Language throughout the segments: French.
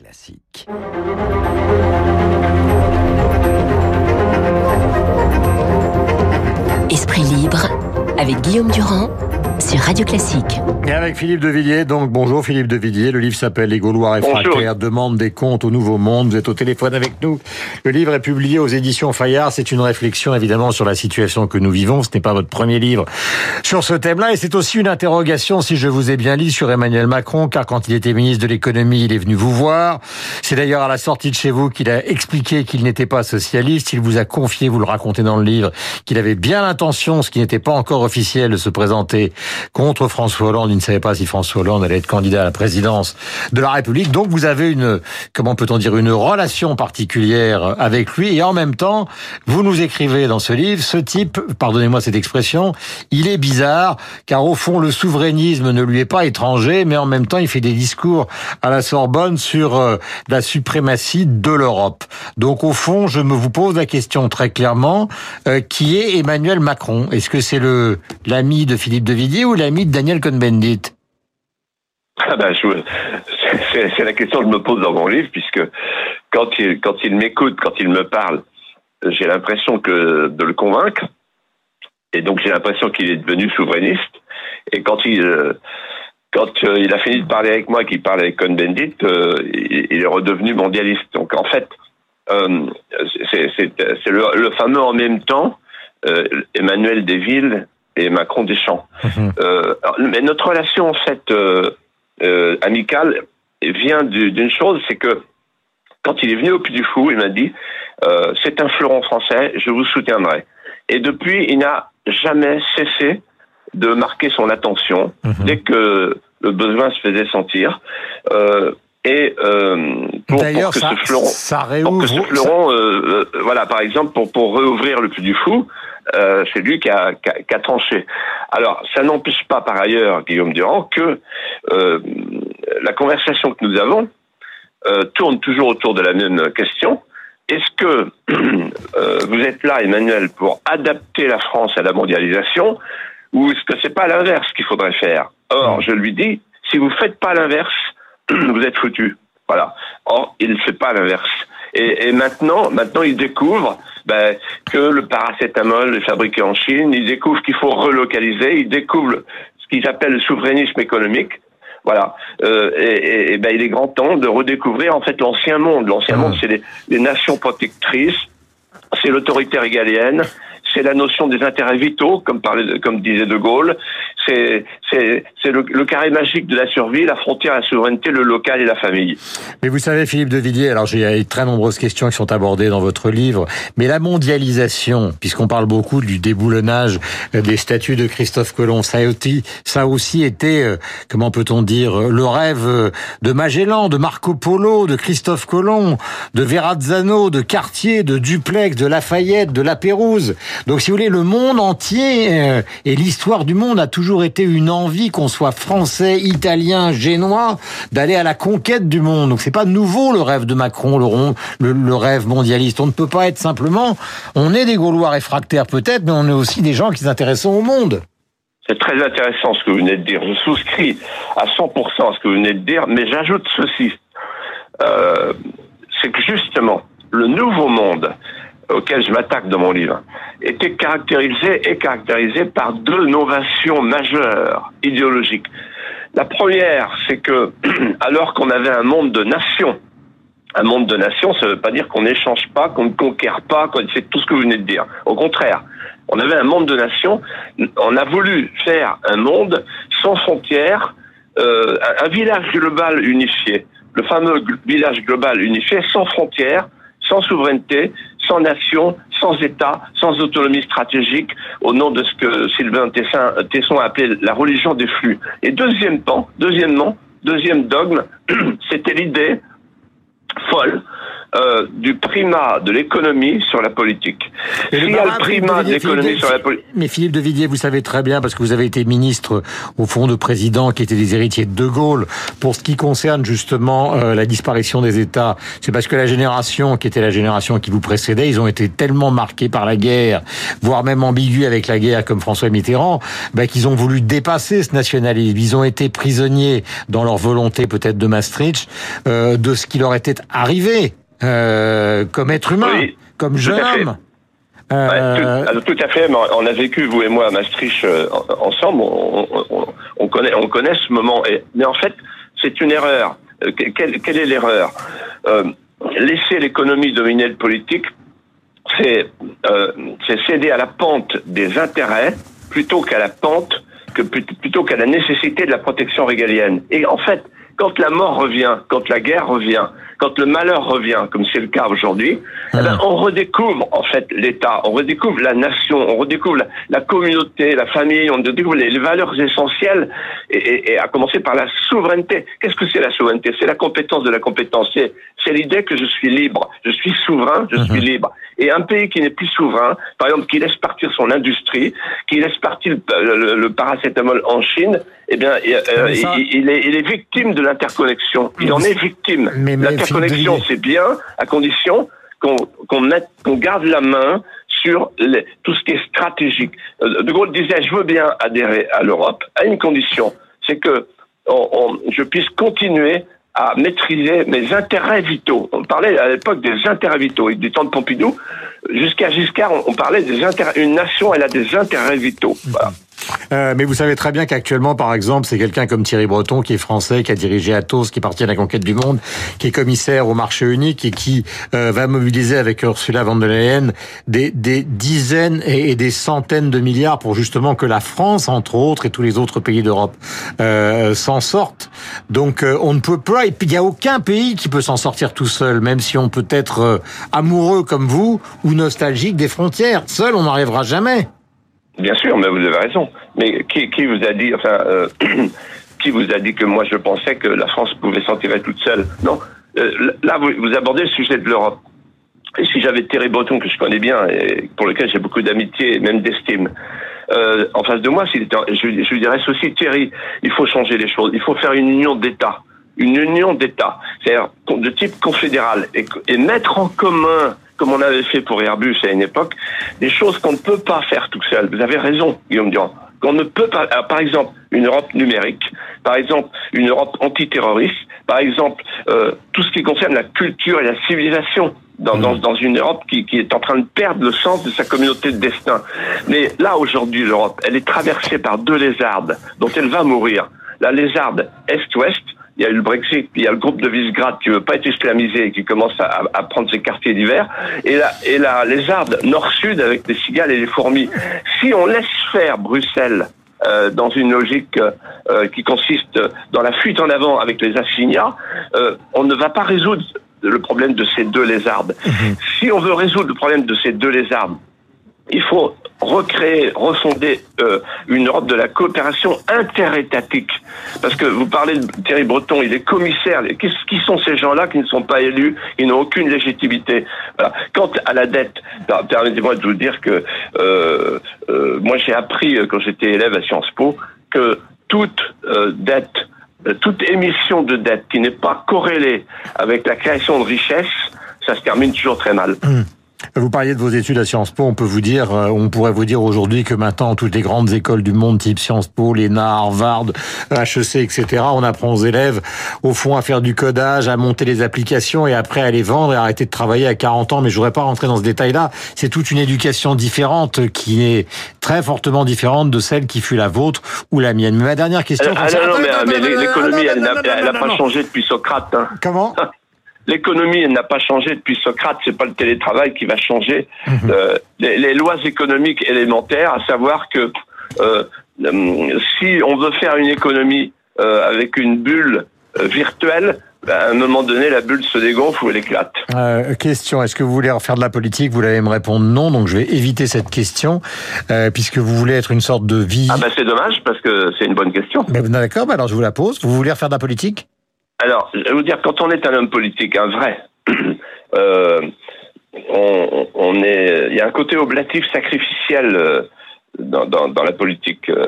Classique. Esprit libre avec Guillaume Durand sur Radio Classique. Et avec Philippe Devilliers, donc bonjour Philippe Devilliers, le livre s'appelle Les Gaulois réfractaires, demande des comptes au Nouveau Monde, vous êtes au téléphone avec nous. Le livre est publié aux éditions Fayard, c'est une réflexion évidemment sur la situation que nous vivons, ce n'est pas votre premier livre sur ce thème-là, et c'est aussi une interrogation, si je vous ai bien lu, sur Emmanuel Macron, car quand il était ministre de l'économie, il est venu vous voir, c'est d'ailleurs à la sortie de chez vous qu'il a expliqué qu'il n'était pas socialiste, il vous a confié, vous le racontez dans le livre, qu'il avait bien l'intention, ce qui n'était pas encore officiel, de se présenter contre François Hollande. Il ne savait pas si François Hollande allait être candidat à la présidence de la République. Donc vous avez une, comment peut-on dire, une relation particulière avec lui. Et en même temps, vous nous écrivez dans ce livre, ce type, pardonnez-moi cette expression, il est bizarre, car au fond, le souverainisme ne lui est pas étranger, mais en même temps, il fait des discours à la Sorbonne sur euh, la suprématie de l'Europe. Donc au fond, je me vous pose la question très clairement, euh, qui est Emmanuel Macron? Est-ce que c'est le l'ami de Philippe de Villiers? Ou l'ami de Daniel Cohn-Bendit ah ben, c'est la question que je me pose dans mon livre, puisque quand il, quand il m'écoute, quand il me parle, j'ai l'impression que de le convaincre, et donc j'ai l'impression qu'il est devenu souverainiste. Et quand il, euh, quand euh, il a fini de parler avec moi, qu'il parle avec Cohn-Bendit, euh, il, est redevenu mondialiste. Donc en fait, c'est le, fameux en même temps. Emmanuel Desvilles et Macron Deschamps. Mhm. Euh, mais notre relation en fait euh, euh, amicale vient d'une chose, c'est que quand il est venu au Puy du Fou, il m'a dit c'est un fleuron français, je vous soutiendrai. Et depuis, il n'a jamais cessé de marquer son attention mhm. dès que le besoin se faisait sentir. Et pour, que ce fleuron, ça réouvre, ce fleuron voilà, par exemple, pour, pour réouvrir le Puy du Fou, euh, c'est lui qui a, qui, a, tranché. Alors, ça n'empêche pas par ailleurs, Guillaume Durand, que euh, la conversation que nous avons euh, tourne toujours autour de la même question. Est-ce que vous êtes là, Emmanuel, pour adapter la France à la mondialisation, ou est-ce que c'est pas l'inverse qu'il faudrait faire? Or, je lui dis, si vous faites pas l'inverse, vous êtes foutu. Voilà. Or, il ne fait pas l'inverse. Et, et, maintenant, maintenant, il découvre ben, que le paracétamol est fabriqué en Chine. Il découvre qu'il faut relocaliser. Il découvre ce qu'ils appellent le souverainisme économique. Voilà. Euh, et, et, ben, il est grand temps de redécouvrir en fait l'ancien monde. L'ancien mmh. monde, c'est les, les, nations protectrices, c'est l'autorité régalienne, c'est la notion des intérêts vitaux, comme, parlait, comme disait De Gaulle, c'est le, le, carré magique de la survie, la frontière, la souveraineté, le local et la famille. Mais vous savez, Philippe de Villiers, alors j'ai très nombreuses questions qui sont abordées dans votre livre, mais la mondialisation, puisqu'on parle beaucoup du déboulonnage des statues de Christophe Colomb, ça a aussi, ça aussi été, euh, comment peut-on dire, le rêve de Magellan, de Marco Polo, de Christophe Colomb, de Verrazzano, de Cartier, de Duplex, de Lafayette, de La Pérouse. Donc si vous voulez, le monde entier euh, et l'histoire du monde a toujours été une envie qu'on soit français, italien, génois, d'aller à la conquête du monde. Donc c'est pas nouveau le rêve de Macron, le, rêve mondialiste. On ne peut pas être simplement, on est des Gaulois réfractaires peut-être, mais on est aussi des gens qui s'intéressent au monde. C'est très intéressant ce que vous venez de dire. Je souscris à 100% à ce que vous venez de dire, mais j'ajoute ceci. Euh, c'est que justement, le nouveau monde, auquel je m'attaque dans mon livre, était caractérisé et caractérisé par deux novations majeures idéologiques. La première, c'est que alors qu'on avait un monde de nations, un monde de nations, ça ne veut pas dire qu'on n'échange pas, qu'on ne conquiert pas, c'est tout ce que vous venez de dire. Au contraire, on avait un monde de nations, on a voulu faire un monde sans frontières, euh, un village global unifié, le fameux village global unifié sans frontières, sans souveraineté, sans nation, sans État, sans autonomie stratégique, au nom de ce que Sylvain Tesson, a appelé la religion des flux. Et deuxième deuxièmement, deuxième dogme, c'était l'idée folle euh, du primat de l'économie sur la politique. S'il y a le primat de l'économie sur la politique... Mais Philippe de Villiers, vous savez très bien, parce que vous avez été ministre, au fond, de président qui était des héritiers de De Gaulle, pour ce qui concerne justement euh, la disparition des États, c'est parce que la génération, qui était la génération qui vous précédait, ils ont été tellement marqués par la guerre, voire même ambigus avec la guerre, comme François Mitterrand, bah, qu'ils ont voulu dépasser ce nationalisme. Ils ont été prisonniers dans leur volonté peut-être de Maastricht, euh, de ce qui leur était arrivé euh, comme être humain, comme jeune homme. Euh... tout, tout, à fait. On a vécu vous et moi à Maastricht euh, ensemble. On, on, on, connaît, on connaît ce moment. Et, mais en fait, c'est une erreur. Euh, quelle, quelle est l'erreur? Laisser l'économie dominer le politique, c'est céder à la pente des intérêts plutôt qu'à la pente que plutôt qu'à la nécessité de la protection régalienne. Et en fait, quand la mort revient, quand la guerre revient, quand le malheur revient, comme c'est le cas aujourd'hui, eh ben, on redécouvre en fait l'État, on redécouvre la nation, on redécouvre la, communauté, la famille, on redécouvre les, valeurs essentielles, et, et, à commencer par la souveraineté. Qu'est-ce que c'est la souveraineté? C'est la compétence de la compétence. C'est l'idée que je suis libre, je suis souverain, je suis mhm. libre. Et un pays qui n'est plus souverain, par exemple, qui laisse partir son industrie, qui laisse partir le, paracétamol en Chine, eh bien, euh, il, est, il, est, victime de l'interconnexion. Il en est victime. L'interconnexion, c'est bien, à condition qu'on garde la main sur les, tout ce qui est stratégique. Euh, de Gaulle disait, je veux bien adhérer à l'Europe, à une condition, c'est que on, je puisse continuer à maîtriser mes intérêts vitaux. On parlait à l'époque des intérêts vitaux. Du temps de Pompidou, jusqu'à Giscard, on, parlait des intérêts. Une nation, elle a des intérêts vitaux. Voilà. Euh, mais vous savez très bien qu'actuellement, par exemple, c'est quelqu'un comme Thierry Breton qui est français, qui a dirigé Atos, qui partit à la conquête du monde, qui est commissaire au marché unique et qui euh, va mobiliser avec Ursula von der Leyen des, des dizaines et, des centaines de milliards pour justement que la France, entre autres, et tous les autres pays d'Europe euh, s'en sortent. Donc euh, on ne peut pas, et puis il n'y a aucun pays qui peut s'en sortir tout seul, même si on peut être euh, amoureux comme vous ou nostalgique des frontières. Seul, on n'arrivera jamais. Bien sûr, mais vous avez raison. Mais qui, vous a dit, enfin, euh, qui vous a dit que moi je pensais que la France pouvait s'en tirer toute seule? Non. Euh, là, vous, abordez le sujet de l'Europe. Si j'avais Thierry Breton, que je connais bien et pour lequel j'ai beaucoup d'amitié et même d'estime, euh, en face de moi, je, je lui dirais ceci, Thierry, il faut changer les choses. Il faut faire une union d'États. Une union d'États. C'est-à-dire de type confédéral. Et mettre en commun comme on avait fait pour Airbus à une époque, des choses qu'on ne peut pas faire tout seul. Vous avez raison, Guillaume Durand. Qu'on ne peut pas, par exemple, une Europe numérique, par exemple, une Europe antiterroriste, par exemple, euh, tout ce qui concerne la culture et la civilisation. Dans, dans, mmh. dans, une Europe qui, qui, est en train de perdre le sens de sa communauté de destin. Mais là, aujourd'hui, l'Europe, elle est traversée par deux lézardes dont elle va mourir. La lézarde Est-Ouest, il y a eu le Brexit, puis il y a le groupe de Visegrad qui veut pas être islamisé et qui commence à, à prendre ses quartiers d'hiver, et la, et la lézarde nord-sud avec les cigales et les fourmis. Si on laisse faire Bruxelles euh, dans une logique euh, qui consiste dans la fuite en avant avec les assignats, euh, on ne va pas résoudre le problème de ces deux lézardes. Mhm. Si on veut résoudre le problème de ces deux lézardes, il faut recréer, refonder euh, une Europe de la coopération interétatique. Parce que vous parlez de Thierry Breton, il est commissaire. Qui sont ces gens-là qui ne sont pas élus, qui n'ont aucune légitimité? Quant à la dette, permettez-moi de vous dire que euh, euh, moi j'ai appris quand j'étais élève à Sciences Po que toute dette, toute émission de dette qui n'est pas corrélée avec la création de richesse, ça se termine toujours très mal. Hum. Vous parliez de vos études à Sciences Po. On peut vous dire, euh, on pourrait vous dire aujourd'hui que maintenant, toutes les grandes écoles du monde, type Sciences Po, l'ENA, Harvard, HEC, etc., on apprend aux élèves, au fond, à faire du codage, à monter les applications et après à les vendre et arrêter de travailler à 40 ans. Mais je voudrais pas rentrer dans ce détail-là. C'est toute une éducation différente qui est très fortement différente de celle qui fut la vôtre ou la mienne. Mais ma dernière question. Ah, non, non, mais, l'économie, elle n'a pas changé depuis Socrate. Hein. Comment? L'économie n'a pas changé depuis Socrate, c'est pas le télétravail qui va changer. Mhm. Euh, les, lois économiques élémentaires, à savoir que euh, euh, si on veut faire une économie avec une bulle virtuelle, ben, à un moment donné, la bulle se dégonfle ou elle éclate. question, est-ce que vous voulez refaire de la politique? Vous allez me répondre non, donc je vais éviter cette question, puisque vous voulez être une sorte de vie... Ah ben c'est dommage, parce que c'est une bonne question. D'accord, ben alors je vous la pose. Vous voulez refaire de la politique? Alors, je vais vous dire, quand on est un homme politique, un vrai, euh, on, on, est, il y a un côté oblatif sacrificiel euh, dans, dans, dans, la politique. Euh,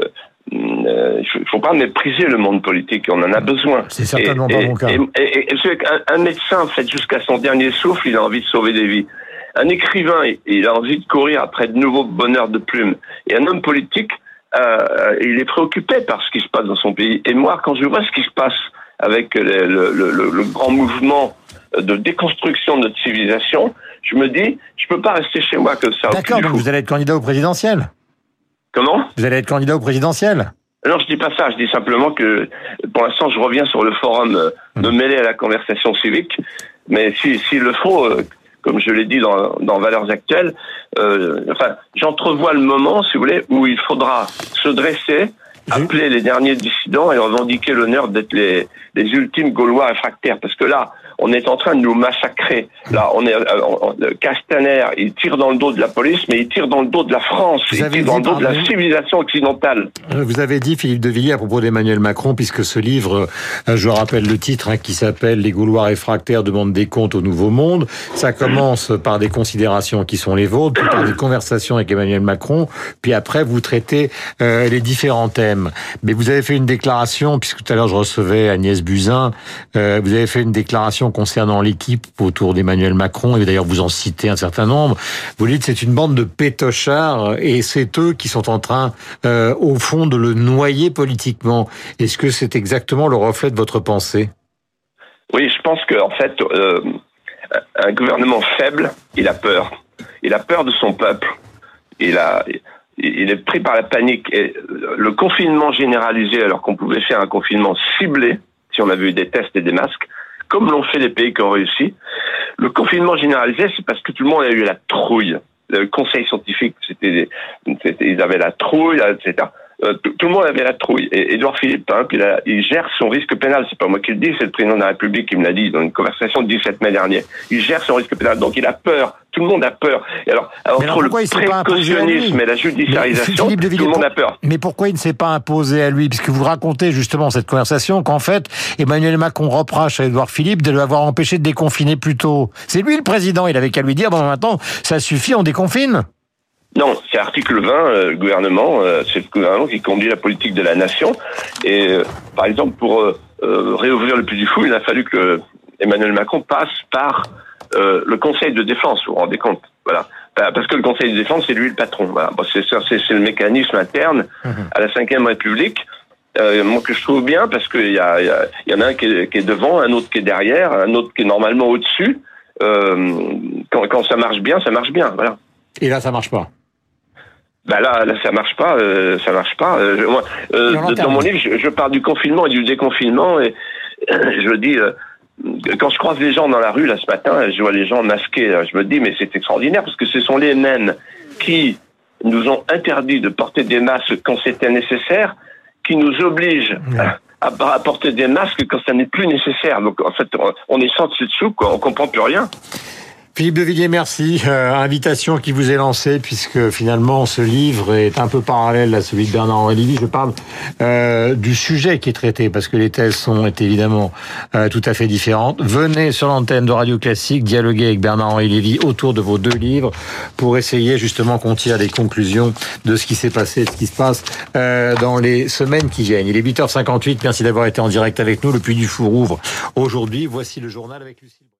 il ne faut pas mépriser le monde politique, on en a besoin. C'est certainement pas mon cas. Et, un, un, médecin, en fait, jusqu'à son dernier souffle, il a envie de sauver des vies. Un écrivain, il a envie de courir après de nouveaux bonheurs de plumes. Et un homme politique, euh, il est préoccupé par ce qui se passe dans son pays. Et moi, quand je vois ce qui se passe avec le, le, le, le grand mouvement de déconstruction de notre civilisation, je me dis, je peux pas rester chez moi comme ça. D'accord, donc vous allez être candidat au présidentiel. Comment? Vous allez être candidat au présidentiel. Non, je dis pas ça. Je dis simplement que, pour l'instant, je reviens sur le forum euh, de mmh. mêler à la conversation civique. Mais s'il si, si le faut, euh, comme je l'ai dit dans, dans Valeurs Actuelles, euh, enfin, j'entrevois le moment, si vous voulez, où il faudra se dresser, appeler les derniers dissidents et revendiquer l'honneur d'être les, les ultimes Gaulois réfractaires. Parce que là, on est en train de nous massacrer. Là, on est euh, Castaner, il tire dans le dos de la police, mais il tire dans le dos de la France, il tire dans le dos de la civilisation occidentale. Euh, vous avez dit, Philippe de Villiers, à propos d'Emmanuel Macron, puisque ce livre, euh, je rappelle le titre, hein, qui s'appelle Les Gaulois réfractaires demandent des comptes au Nouveau Monde. Ça commence par des considérations qui sont les vôtres, puis par des conversations avec Emmanuel Macron, puis après vous traitez euh, les différents thèmes. Mais vous avez fait une déclaration, puisque tout à l'heure je recevais Agnès Buzyn, euh, vous avez fait une déclaration concernant l'équipe autour d'Emmanuel Macron, et d'ailleurs vous en citez un certain nombre, vous dites c'est une bande de pétochards et c'est eux qui sont en train, euh, au fond, de le noyer politiquement. Est-ce que c'est exactement le reflet de votre pensée? Oui, je pense qu'en en fait, euh, un gouvernement faible, il a peur. Il a peur de son peuple. Il a, il est pris par la panique. Et le confinement généralisé, alors qu'on pouvait faire un confinement ciblé, si on avait eu des tests et des masques, comme l'ont fait les pays qui ont réussi. Le confinement généralisé, c'est parce que tout le monde a eu la trouille. Le conseil scientifique, c'était, ils avaient la trouille, etc. Euh, tout le monde avait la trouille. Et Édouard Philippe, hein, il, a, il, gère son risque pénal. C'est pas moi qui le dis, c'est le président de la République qui me l'a dit dans une conversation du 17 mai dernier. Il gère son risque pénal, donc il a peur. Tout le monde a peur. Et alors, entre alors le précautionnisme et la judiciarisation, tout le monde a peur. Mais pourquoi il ne s'est pas imposé à lui Puisque vous racontez justement cette conversation qu'en fait, Emmanuel Macron reproche à Édouard Philippe de l'avoir empêché de déconfiner plus tôt. C'est lui le président, il avait qu'à lui dire, bon maintenant, ça suffit, on déconfine. Non, c'est article 20, euh, le gouvernement, euh, c'est le gouvernement qui conduit la politique de la nation. Et euh, par exemple, pour euh, euh, réouvrir le Puy du Fou, il a fallu que Emmanuel Macron passe par le Conseil de défense, vous vous rendez compte? Voilà. Parce que le Conseil de défense, c'est lui le patron. Voilà. Bon, c'est, c'est, le mécanisme interne à la Ve République. moi que je trouve bien parce qu'il y, a, y, a, y en a un qui est, qui est, devant, un autre qui est derrière, un autre qui est normalement au-dessus. quand, quand ça marche bien, ça marche bien. Voilà. Et là, ça marche pas. Bah là, là, ça marche pas, euh, ça marche pas. Euh, moi, euh, dans mon livre, je, je, parle du confinement et du déconfinement, et je dis, quand je croise les gens dans la rue là ce matin, je vois les gens masqués, je me dis, mais c'est extraordinaire parce que ce sont les mêmes qui nous ont interdit de porter des masques quand c'était nécessaire, qui nous obligent à, à, porter des masques quand ça n'est plus nécessaire. Donc en fait, on, on est sans dessus dessous, quoi. On comprend plus rien. Philippe de Villiers, merci. Euh, invitation qui vous est lancée puisque finalement ce livre est un peu parallèle à celui de Bernard-Henri Lévy. Je parle euh, du sujet qui est traité parce que les thèses sont évidemment euh, tout à fait différentes. Venez sur l'antenne de Radio Classique dialoguer avec Bernard-Henri Lévy autour de vos deux livres pour essayer justement qu'on tire les conclusions de ce qui s'est passé, de ce qui se passe euh, dans les semaines qui viennent. Il est 8h58. Merci d'avoir été en direct avec nous. Le Puy du Four ouvre aujourd'hui. Voici le journal avec Lucie.